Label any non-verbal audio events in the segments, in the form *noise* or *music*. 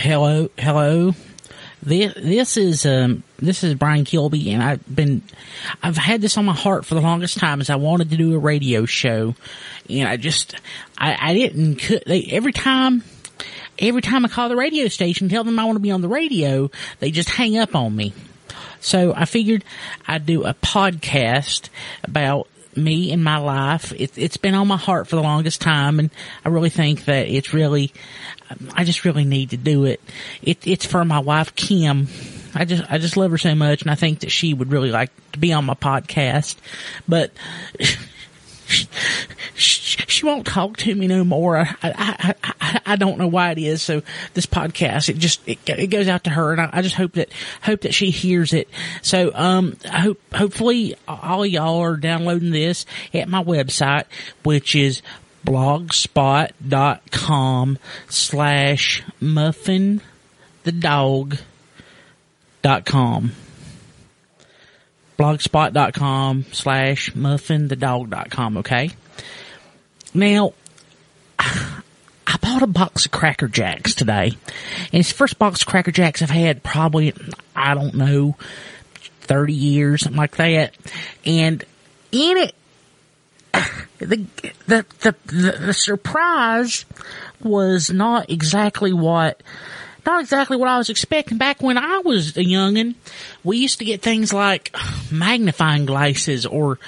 hello, hello. This this is um this is Brian Kilby, and I've been I've had this on my heart for the longest time. As I wanted to do a radio show, and I just I, I didn't could they, every time every time I call the radio station, tell them I want to be on the radio, they just hang up on me. So I figured I'd do a podcast about me and my life. It, it's been on my heart for the longest time, and I really think that it's really, I just really need to do it. it it's for my wife Kim. I just, I just love her so much, and I think that she would really like to be on my podcast, but. *laughs* she won't talk to me no more. I, I, I, I, don't know why it is. So this podcast, it just, it, it goes out to her and I, I, just hope that, hope that she hears it. So, um, I hope, hopefully all y'all are downloading this at my website, which is blogspot.com slash muffin the dog dot com blogspot.com slash muffinthedog.com, okay? Now, I bought a box of Cracker Jacks today, and it's the first box of Cracker Jacks I've had probably, I don't know, 30 years, something like that. And in it, the, the, the, the, the surprise was not exactly what not exactly what I was expecting. Back when I was a youngin', we used to get things like magnifying glasses or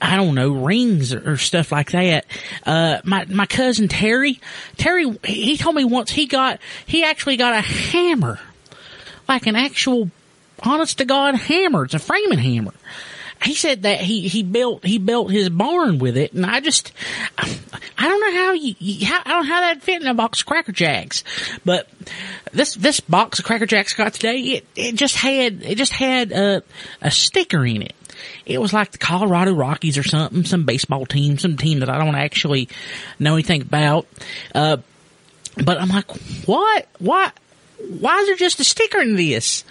I don't know, rings or, stuff like that. Uh, my, my cousin Terry, Terry, he told me once he got, he actually got a hammer. Like an actual, honest to God hammer. It's a framing hammer he said that he, he built, he built his barn with it. And I just, I don't know how you, how, I don't know how that fit in a box of Cracker Jacks, but this, this box of Cracker Jacks got today, it, it just had, it just had a, a sticker in it. It was like the Colorado Rockies or something, some baseball team, some team that I don't actually know anything about. Uh, but I'm like, what? Why? Why is there just a sticker in this?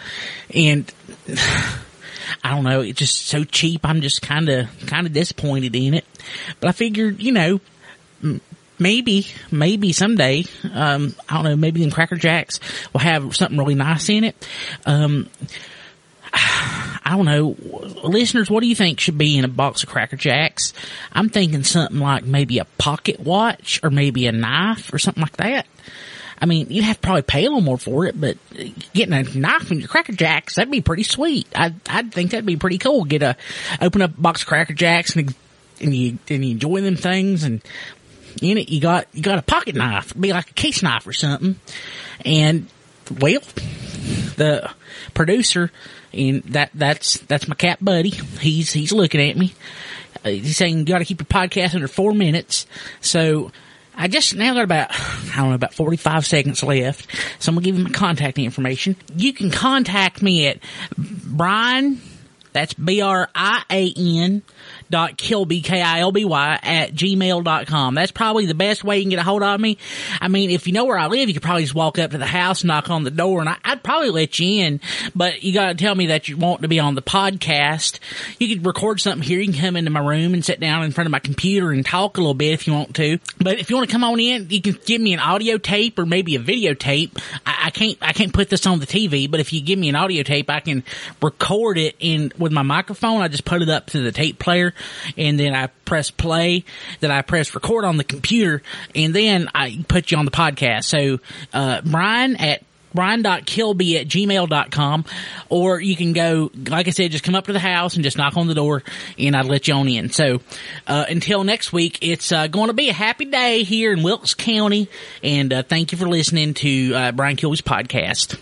And *sighs* I don't know, it's just so cheap. I'm just kind of, kind of disappointed in it. But I figured, you know, maybe, maybe someday, um, I don't know, maybe them Cracker Jacks will have something really nice in it. Um, I don't know, listeners, what do you think should be in a box of Cracker Jacks? I'm thinking something like maybe a pocket watch or maybe a knife or something like that. I mean, you'd have to probably pay a little more for it, but getting a knife in your Cracker Jacks, that'd be pretty sweet. I, I'd think that'd be pretty cool. Get a, open up a box of Cracker Jacks and, and you, and you enjoy them things and in it you got, you got a pocket knife, be like a case knife or something. And, well, the producer, and that, that's, that's my cat buddy. He's, he's looking at me. Uh, he's saying you got to keep your podcast under four minutes. So I just now got about, I don't know, about 45 seconds left. So I'm to give you my contact information. You can contact me at Brian, that's B-R-I-A-N dot kilby, K-I-L-B-Y at gmail.com. That's probably the best way you can get a hold of me. I mean, if you know where I live, you could probably just walk up to the house, knock on the door, and I, would probably let you in, but you gotta tell me that you want to be on the podcast. You could record something here. You can come into my room and sit down in front of my computer and talk a little bit if you want to. But if you want to come on in, you can give me an audio tape or maybe a videotape. I, I can't, I can't put this on the TV, but if you give me an audio tape, I can record it in with my microphone. I just put it up to the tape player and then I press play, then I press record on the computer, and then I put you on the podcast. So, uh, Brian at brian.kilby at gmail.com or you can go like i said just come up to the house and just knock on the door and i'd let you on in so uh, until next week it's uh, going to be a happy day here in wilkes county and uh, thank you for listening to uh, brian kilby's podcast